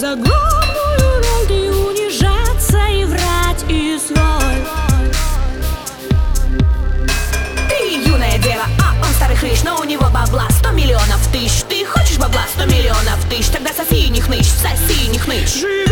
За главную роль и унижаться и врать и свой Ты юная дева, а он старый хрыч, но у него бабла. Сто миллионов тысяч. Ты хочешь бабла? Сто миллионов тысяч, тогда соси и не хнычь, соси не хнычь.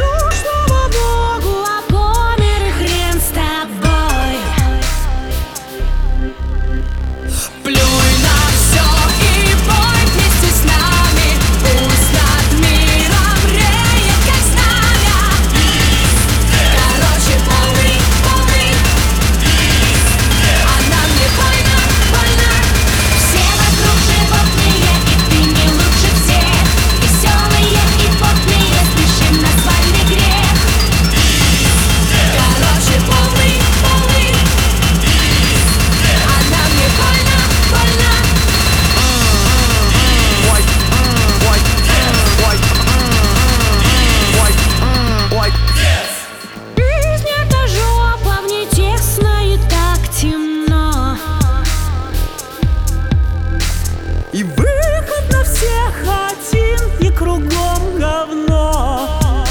всех один и кругом говно.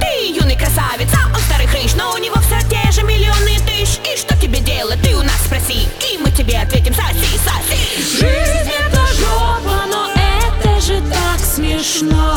Ты юный красавец, а он старый хрыч Но у него в же миллионы тысяч. И что тебе делать, ты у нас спроси И мы тебе ответим, соси, соси. Жизнь это жопа, но это же так смешно.